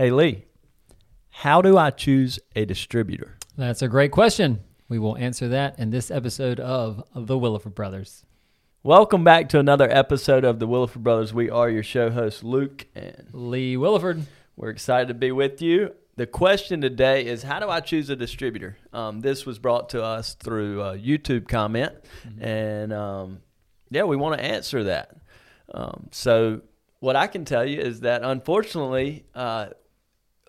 Hey, Lee, how do I choose a distributor? That's a great question. We will answer that in this episode of The Williford Brothers. Welcome back to another episode of the Williford Brothers. We are your show hosts, Luke and Lee Williford. We're excited to be with you. The question today is how do I choose a distributor? Um, this was brought to us through a YouTube comment, mm-hmm. and um, yeah, we want to answer that. Um, so, what I can tell you is that unfortunately, uh,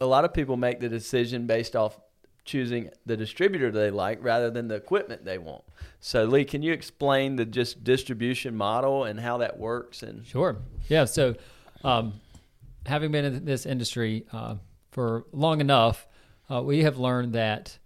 a lot of people make the decision based off choosing the distributor they like rather than the equipment they want. So, Lee, can you explain the just distribution model and how that works? And sure, yeah. So, um, having been in this industry uh, for long enough, uh, we have learned that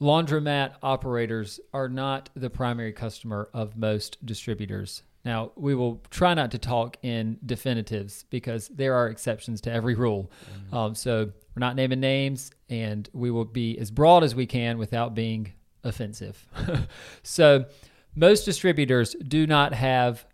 laundromat operators are not the primary customer of most distributors. Now, we will try not to talk in definitives because there are exceptions to every rule. Mm-hmm. Um, so we're not naming names, and we will be as broad as we can without being offensive. so most distributors do not have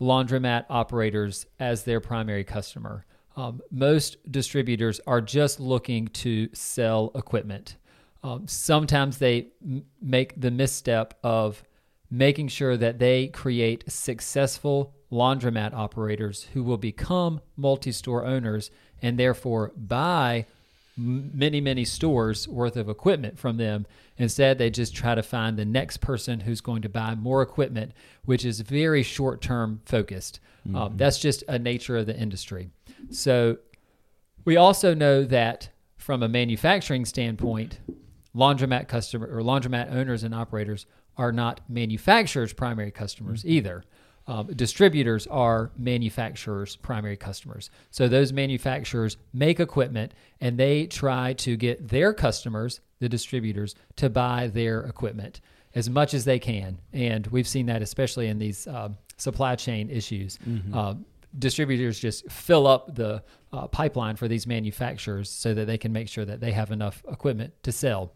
laundromat operators as their primary customer. Um, most distributors are just looking to sell equipment. Um, sometimes they m- make the misstep of making sure that they create successful laundromat operators who will become multi store owners and therefore buy many, many stores worth of equipment from them. Instead, they just try to find the next person who's going to buy more equipment, which is very short term focused. Um, mm-hmm. Um, that's just a nature of the industry. So we also know that from a manufacturing standpoint, laundromat customer or laundromat owners and operators are not manufacturers' primary customers mm-hmm. either. Um, distributors are manufacturers' primary customers. So those manufacturers make equipment and they try to get their customers, the distributors, to buy their equipment as much as they can. And we've seen that especially in these uh, supply chain issues. Mm-hmm. Uh, distributors just fill up the uh, pipeline for these manufacturers so that they can make sure that they have enough equipment to sell.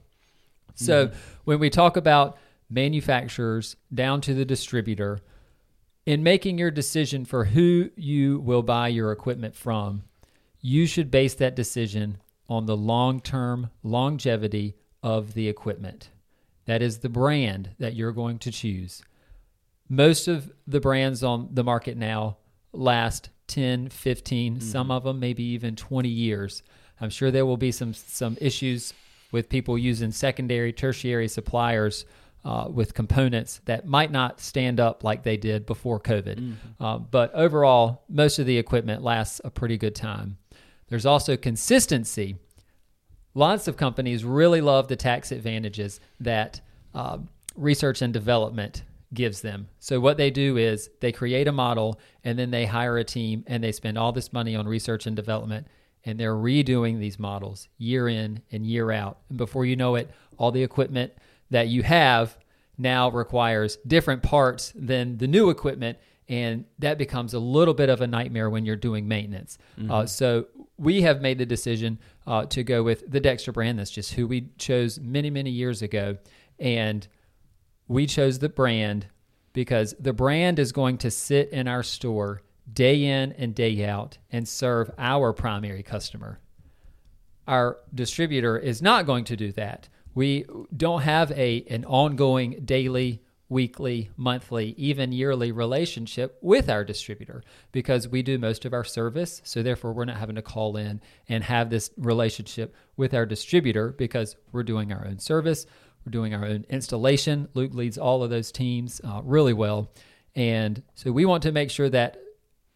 So mm-hmm. when we talk about manufacturers down to the distributor, in making your decision for who you will buy your equipment from, you should base that decision on the long term longevity of the equipment. That is the brand that you're going to choose. Most of the brands on the market now last 10, 15, mm-hmm. some of them maybe even 20 years. I'm sure there will be some some issues with people using secondary, tertiary suppliers uh, with components that might not stand up like they did before COVID. Mm-hmm. Uh, but overall, most of the equipment lasts a pretty good time. There's also consistency. Lots of companies really love the tax advantages that uh, research and development gives them. So what they do is they create a model and then they hire a team and they spend all this money on research and development and they're redoing these models year in and year out. And before you know it, all the equipment that you have now requires different parts than the new equipment and that becomes a little bit of a nightmare when you're doing maintenance. Mm-hmm. Uh, so we have made the decision uh, to go with the Dexter brand. That's just who we chose many, many years ago. And we chose the brand because the brand is going to sit in our store day in and day out and serve our primary customer. Our distributor is not going to do that. We don't have a an ongoing daily, weekly, monthly, even yearly relationship with our distributor because we do most of our service. So therefore we're not having to call in and have this relationship with our distributor because we're doing our own service. We're doing our own installation. Luke leads all of those teams uh, really well. And so we want to make sure that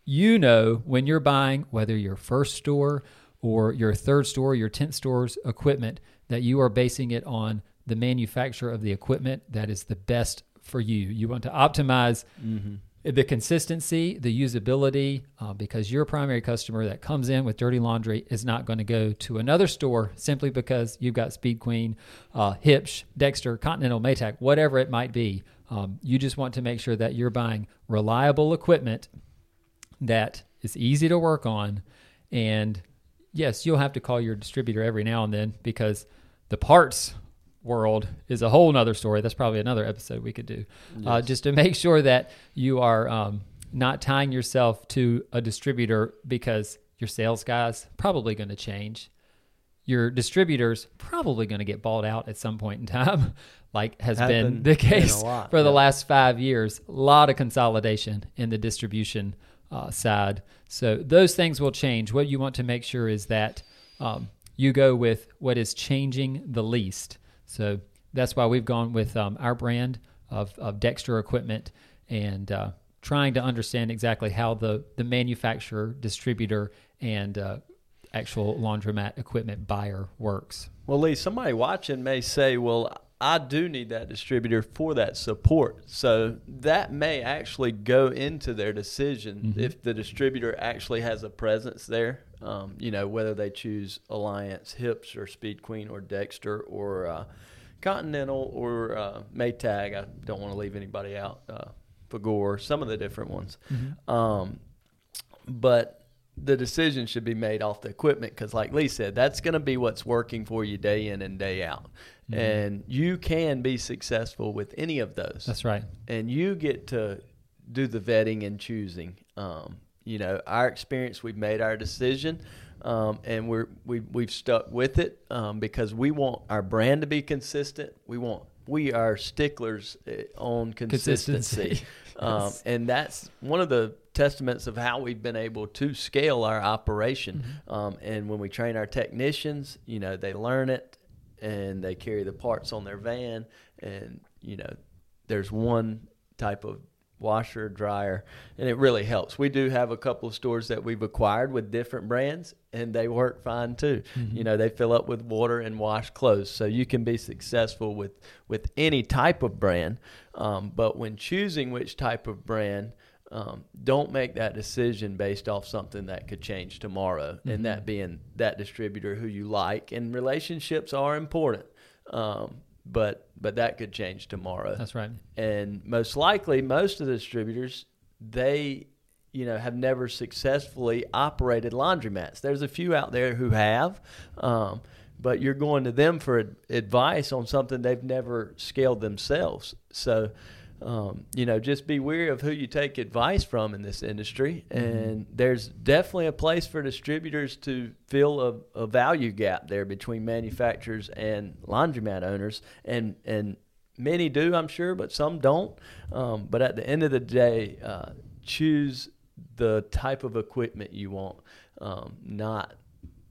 you know when you're buying, whether your first store or your third store, your 10th store's equipment, that you are basing it on the manufacturer of the equipment that is the best for you. You want to optimize mm-hmm the consistency, the usability, uh, because your primary customer that comes in with dirty laundry is not going to go to another store simply because you've got Speed Queen, uh, Huebsch, Dexter, Continental, Maytag, whatever it might be. Um, you just want to make sure that you're buying reliable equipment that is easy to work on. And yes, you'll have to call your distributor every now and then because the parts world is a whole nother story. That's probably another episode we could do, uh, yes. uh, just to make sure that you are um, not tying yourself to a distributor because Your sales guys probably going to change. Your distributors probably going to get bought out at some point in time, like has been the case lot, for the last five years. A lot of consolidation in the distribution uh, side. So those things will change. What you want to make sure is that um, you go with what is changing the least. So that's why we've gone with um, our brand of, of Dexter equipment and uh, trying to understand exactly how the, the manufacturer, distributor, and uh, actual laundromat equipment buyer works. Well, Lee, somebody watching may say, well, I do need that distributor for that support. So that may actually go into their decision Mhm. if the distributor actually has a presence there. Um, you know, whether they choose Alliance, Huebsch, or Speed Queen, or Dexter, or uh, Continental, or uh, Maytag. I don't want to leave anybody out. Uh, Fagor, some of the different ones. Um, but the decision should be made off the equipment because, like Lee said, that's going to be what's working for you day in and day out. Mhm. And you can be successful with any of those. That's right. and you get to do the vetting and choosing. Um, you know, our experience, we've made our decision. Um, and we're we, we've stuck with it um, because we want our brand to be consistent. We want we are sticklers eh, on consistency. Consistency. Um, Yes. and that's one of the testaments of how we've been able to scale our operation. Mm-hmm. Um, and when we train our technicians, you know, they learn it and they carry the parts on their van. And, you know, there's one type of washer, dryer, and it really helps. We do have a couple of stores that we've acquired with different brands, and they work fine too. Mhm. You know, they fill up with water and wash clothes, so you can be successful with with any type of brand. Um, but when choosing which type of brand, um, don't make that decision based off something that could change tomorrow, Mhm. and that being that distributor who you like. And relationships are important, um, but but that could change tomorrow That's right. and most likely most of the distributors they you know have never successfully operated laundromats there's a few out there who have um, but you're going to them for ad- advice on something they've never scaled themselves so um, you know just be wary of who you take advice from in this industry and there's definitely a place for distributors to fill a, a value gap there between manufacturers and laundromat owners and and Many do, I'm sure, but some don't. Um, but at the end of the day, uh, choose the type of equipment you want, um, not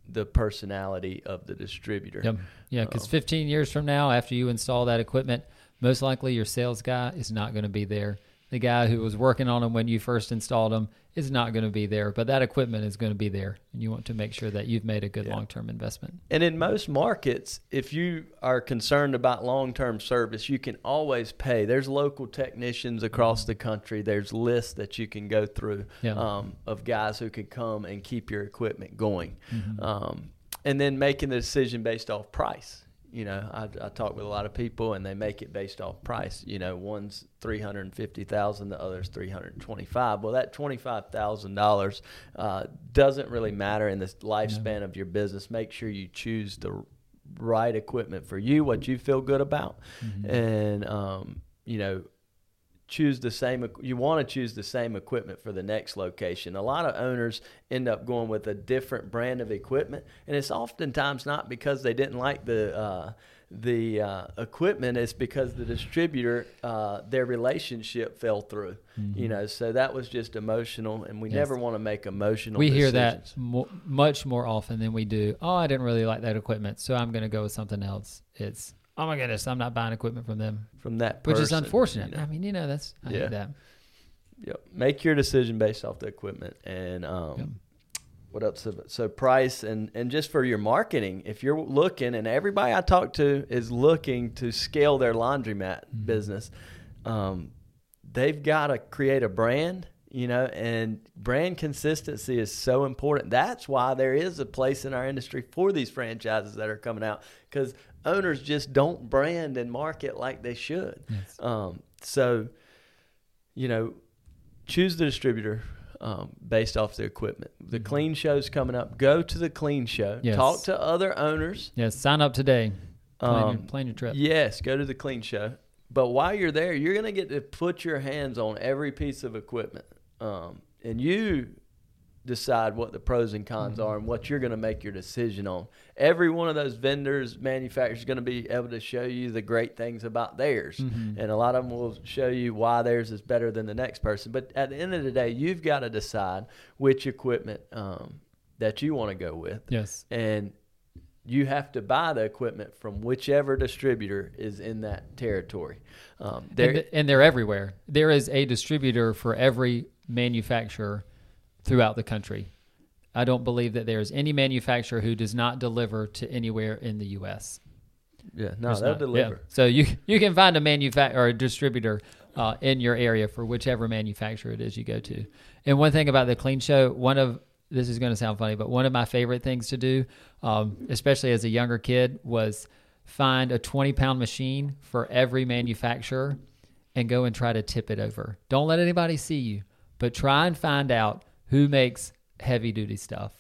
the personality of the distributor. Yep. Yeah, because Um, 15 years from now, after you install that equipment, most likely your sales guy is not going to be there. The guy who was working on them when you first installed them is not going to be there, but that equipment is going to be there, and you want to make sure that you've made a good Yeah. long-term investment. And in most markets, if you are concerned about long term service, you can always pay. There's local technicians across the country. There's lists that you can go through Yeah. um, of guys who can come and keep your equipment going. Mhm. Um, and then making the decision based off price. You know, I, I talk with a lot of people, and they make it based off price. You know, one's three hundred and fifty thousand, the other's three hundred and twenty-five. Well, that twenty-five thousand uh, dollars doesn't really matter in the lifespan of your business. Make sure you choose the right equipment for you, what you feel good about, Mhm. and um, you know, choose the same. You want to choose the same equipment for the next location. A lot of owners end up going with a different brand of equipment, and it's oftentimes not because they didn't like the. Uh, the uh, equipment is because the distributor uh, their relationship fell through you Mhm. know so that was just emotional and we Yes. never want to make emotional we hear that mo- much more often than we do. Oh, I didn't really like that equipment, so I'm going to go with something else. It's oh my goodness, I'm not buying equipment from them, from that which is unfortunate. you know. I mean, you know, that's I Yeah. hate that. Yep. Make your decision based off the equipment and um, Yep. what else? So price and and just for your marketing, if you're looking, and everybody I talk to is looking to scale their laundromat Mhm. business, um, they've got to create a brand. You know, and brand consistency is so important. That's why there is a place in our industry for these franchises that are coming out because owners just don't brand and market like they should. Yes. Um, so, you know, choose the distributor um, based off the equipment. The clean show's coming up. Go to the clean show. Yes. Talk to other owners. Yes, sign up today. Plan, your, Um, plan your trip. Yes, go to the clean show. But while you're there, you're going to get to put your hands on every piece of equipment. Um, and you decide what the pros and cons are and what you're going to make your decision on. Every one of those vendors, manufacturers, is going to be able to show you the great things about theirs, Mm-hmm. and a lot of them will show you why theirs is better than the next person. But at the end of the day, you've got to decide which equipment um, that you want to go with, Yes. and you have to buy the equipment from whichever distributor is in that territory. Um, there, and, and they're everywhere. There is a distributor for every manufacturer throughout the country. I don't believe that there is any manufacturer who does not deliver to anywhere in the U.S. yeah, no, There's they'll not. deliver. Yeah. So you you can find a manufacturer or a distributor uh, in your area for whichever manufacturer it is you go to. And one thing about the Clean Show, one of this is going to sound funny, but one of my favorite things to do, um, especially as a younger kid, was find a 20 pound machine for every manufacturer and go and try to tip it over. Don't let anybody see you, but try and find out who makes heavy duty stuff.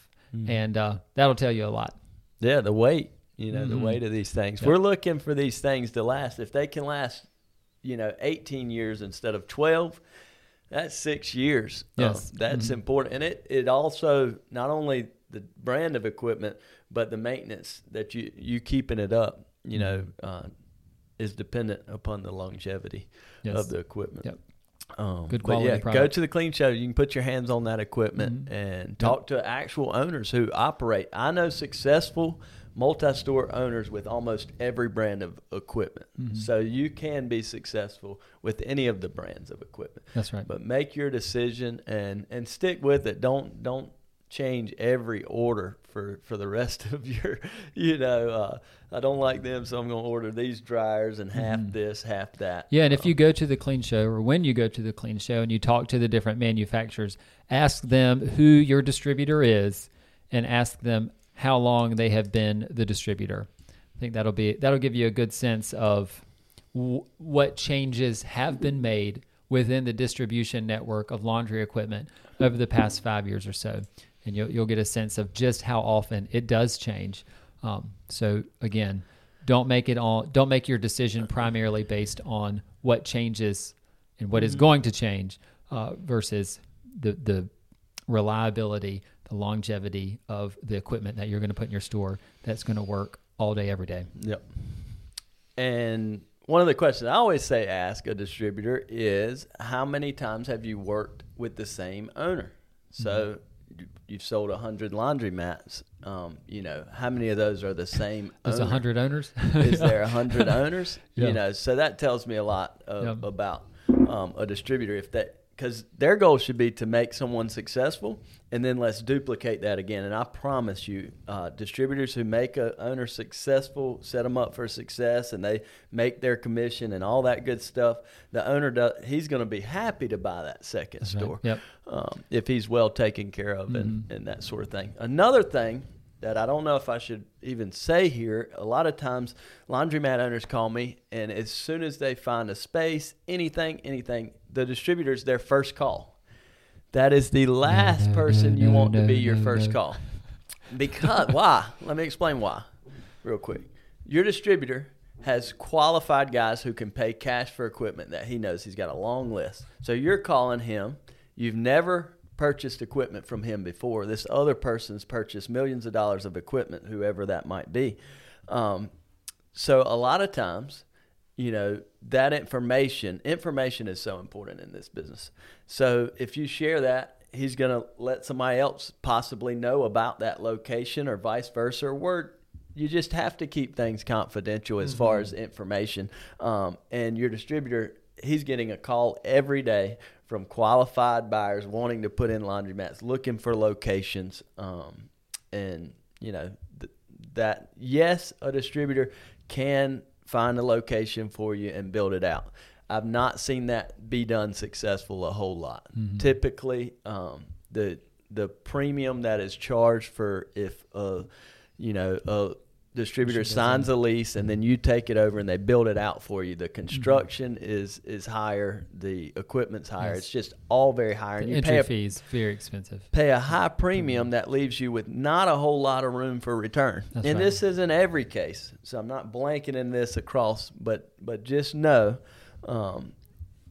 And uh, that'll tell you a lot. Yeah, the weight, you know, the Mhm. weight of these things. Yep. We're looking for these things to last. If they can last, you know, 18 years instead of 12, that's six years. Yes. that's Mhm. important. And it, it also, not only the brand of equipment, but the maintenance that you, you keeping it up, you know, Mm-hmm. uh, is dependent upon the longevity Yes. of the equipment. Yep. Um, Good quality yeah, go to the clean show. You can put your hands on that equipment Mhm. and talk to actual owners who operate. I know successful multi-store owners with almost every brand of equipment. Mhm. So you can be successful with any of the brands of equipment. That's right. But make your decision and and stick with it. Don't don't change every order for for the rest of your you know uh, I don't like them so I'm going to order these dryers and half Mhm. this half that. Yeah, and if Um, you go to the clean show or when you go to the clean show and you talk to the different manufacturers, ask them who your distributor is and ask them how long they have been the distributor. I think that'll be that'll give you a good sense of w- what changes have been made within the distribution network of laundry equipment over the past 5 years or so. And you'll you'll get a sense of just how often it does change. Um, so again, don't make it all don't make your decision primarily based on what changes and what is going to change uh, versus the the reliability the longevity of the equipment that you're going to put in your store that's going to work all day every day Yep. And one of the questions I always say ask a distributor is how many times have you worked with the same owner? So you- you've sold a hundred laundry mats. Um, you know, how many of those are the same there's a owner? hundred owners Is there a hundred owners? Yeah. You know, so that tells me a lot of, Yeah. about um, a distributor. If that because their goal should be to make someone successful, and then let's duplicate that again. And I promise you, uh, distributors who make a owner successful, set them up for success, and they make their commission and all that good stuff. The owner does, he's going to be happy to buy that second That's right. store Yep. um, if he's well taken care of Mm-hmm. and, and that sort of thing. Another thing that I don't know if I should even say here, a lot of times laundromat owners call me, and as soon as they find a space, anything, anything, the distributor's their first call. That is the last person you want to be your first call. Because, why? Let me explain why, real quick. Your distributor has qualified guys who can pay cash for equipment that he knows he's got a long list. So you're calling him. You've never purchased equipment from him before. This other person's purchased millions of dollars of equipment, whoever that might be. Um, so a lot of times, you know, that information, information is so important in this business. So if you share that, he's going to let somebody else possibly know about that location or vice versa. Or word, you just have to keep things confidential as far as information. Um, and your distributor, he's getting a call every day from qualified buyers wanting to put in laundromats, looking for locations. Um, and, you know, th- that, yes, a distributor can find a location for you and build it out. I've not seen that be done successful a whole lot. Typically, um, the the premium that is charged for if a you know a distributor signs a lease and then you take it over and they build it out for you. The construction is is higher, the equipment's higher. Yes. It's just all very higher. the And you entry pay a fees very expensive pay a high premium that leaves you with not a whole lot of room for return. That's and right. this isn't every case, so I'm not blanketing this across, but but just know um,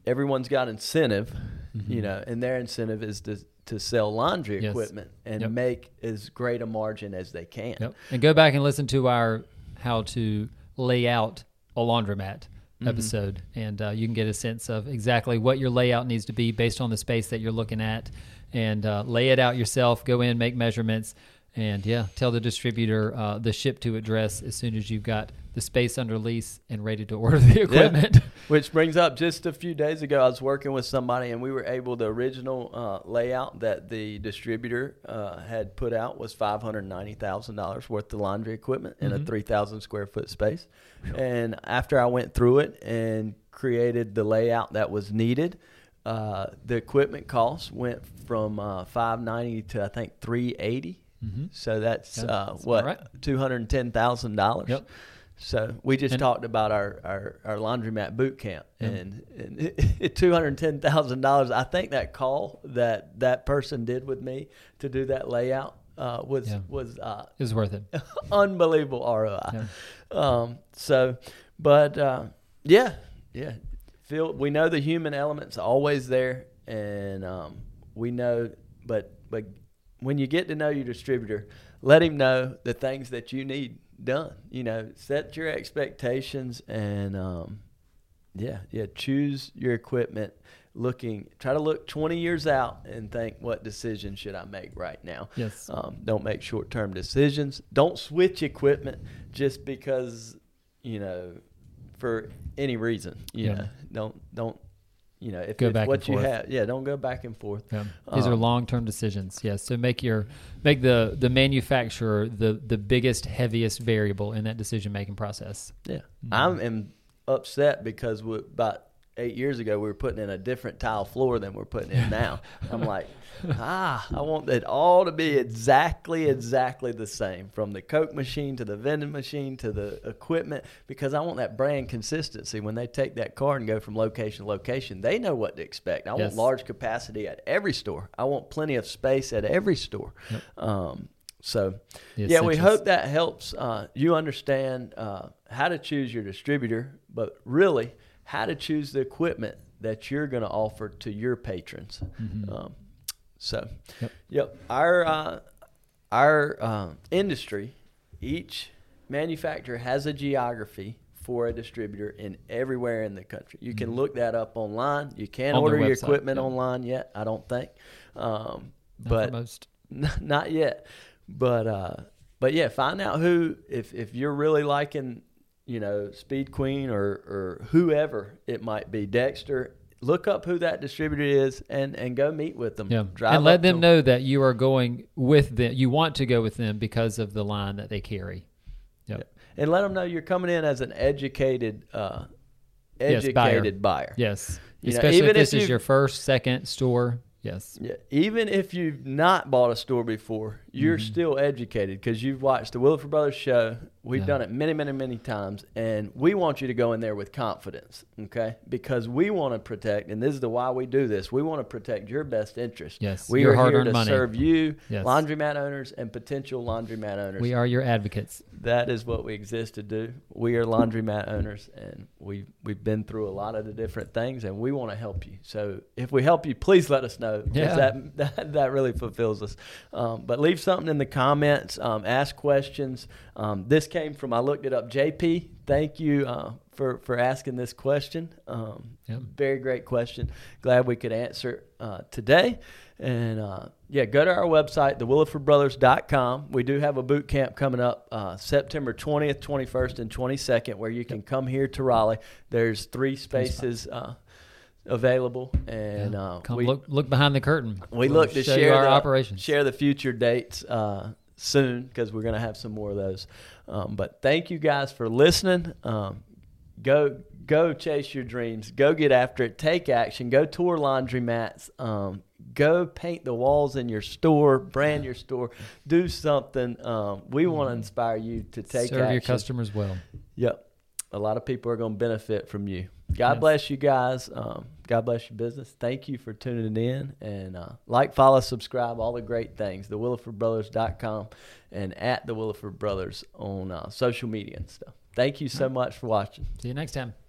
everyone's got incentive, Mm-hmm. you know, and their incentive is to to sell laundry Yes. equipment and Yep. make as great a margin as they can. Yep. And go back and listen to our how to lay out a laundromat Mm-hmm. episode, and uh, you can get a sense of exactly what your layout needs to be based on the space that you're looking at, and uh, lay it out yourself. Go in, make measurements, and yeah, tell the distributor uh, the ship to address as soon as you've got the space under lease and ready to order the equipment. Which brings up just a few days ago, I was working with somebody and we were able, the original uh, layout that the distributor uh, had put out was $590,000 worth of laundry equipment in a 3,000 square foot space. And after I went through it and created the layout that was needed, uh, the equipment costs went from uh, 590 to I think 380. So that's Yeah, uh, that's what right. two hundred ten thousand dollars. So we just And- talked about our, our, our laundromat boot camp and, and two hundred ten thousand dollars. I think that call that that person did with me to do that layout uh, was Yeah. was uh, It was worth it. unbelievable ROI. Yeah. Um, so, but uh, yeah, yeah. Phil, we know the human element's always there, and um, we know, but but when you get to know your distributor, let him know the things that you need done. You know, set your expectations, and um, yeah, yeah. Choose your equipment. Looking, try to look 20 years out and think, what decision should I make right now? Yes. Um, don't make short term decisions. Don't switch equipment just because, you know, for any reason. You Yeah. know, don't, don't, you know, if Go it's back what and you forth. have, yeah, don't go back and forth. Yeah. These are Um, long-term decisions. Yes. So make your make the the manufacturer the the biggest heaviest variable in that decision-making process. Yeah. Mm-hmm. I am upset because we, about eight years ago we were putting in a different tile floor than we're putting in now. I'm like, ah, I want it all to be exactly, exactly the same from the Coke machine to the vending machine to the equipment because I want that brand consistency. When they take that car and go from location to location, they know what to expect. I want large capacity at every store. I want plenty of space at every store. Um, so, yeah, we hope that helps uh, you understand uh, how to choose your distributor, but really how to choose the equipment that you're going to offer to your patrons. Um, so, Yep. yep, our uh, our um, industry, each manufacturer has a geography for a distributor in everywhere in the country. You can look that up online. You can On order your equipment yeah. online yet. I don't think, um, Not but most. not yet but uh but yeah find out who if if you're really liking you know speed queen or or whoever it might be dexter look up who that distributor is and and go meet with them Yeah. Drive and let them know that you are going with them. You want to go with them because of the line that they carry. Yep. and let them know you're coming in as an educated uh Yes, buyer. educated buyer, Yes. You know, Especially even if this if is your first, second store. Yes. Yeah, even if you've not bought a store before, you're Mm-hmm. still educated because you've watched the Williford Brothers show. We've Yeah. done it many, many, many times, and we want you to go in there with confidence, okay? Because we want to protect, and this is the why we do this. We want to protect your best interest. Yes, we are here to money. serve you, Yes. laundromat owners, and potential laundromat owners. We are your advocates. That is what we exist to do. We are laundromat owners, and we we've been through a lot of the different things, and we want to help you. So if we help you, please let us know. Yeah. That, that that really fulfills us. Um, but leave something in the comments. Um, ask questions. Um, this came from I looked it up. JP, thank you uh, for for asking this question. Um, Yep. Very great question. Glad we could answer uh, today. And uh, yeah, go to our website, thewillifordbrothers.com. We do have a boot camp coming up uh, September 20th, 21st, and 22nd where you can come here to Raleigh. There's three spaces uh, available. And Yeah. uh, Come we, look look behind the curtain. we We'll look to share our the, operations. share the future dates uh, soon because we're going to have some more of those. Um, but thank you guys for listening. Um, go go chase your dreams. Go get after it. Take action. Go tour laundromats. Um, go paint the walls in your store. Brand your store. Do something. Um, we want to inspire you to take. Serve your customers well. Yep. A lot of people are going to benefit from you. God Yes. bless you guys. Um, God bless your business. Thank you for tuning in. And uh, like, follow, subscribe, all the great things. The WillifordBrothers.com and at the Williford Brothers on uh, social media and stuff. Thank you so much for watching. See you next time.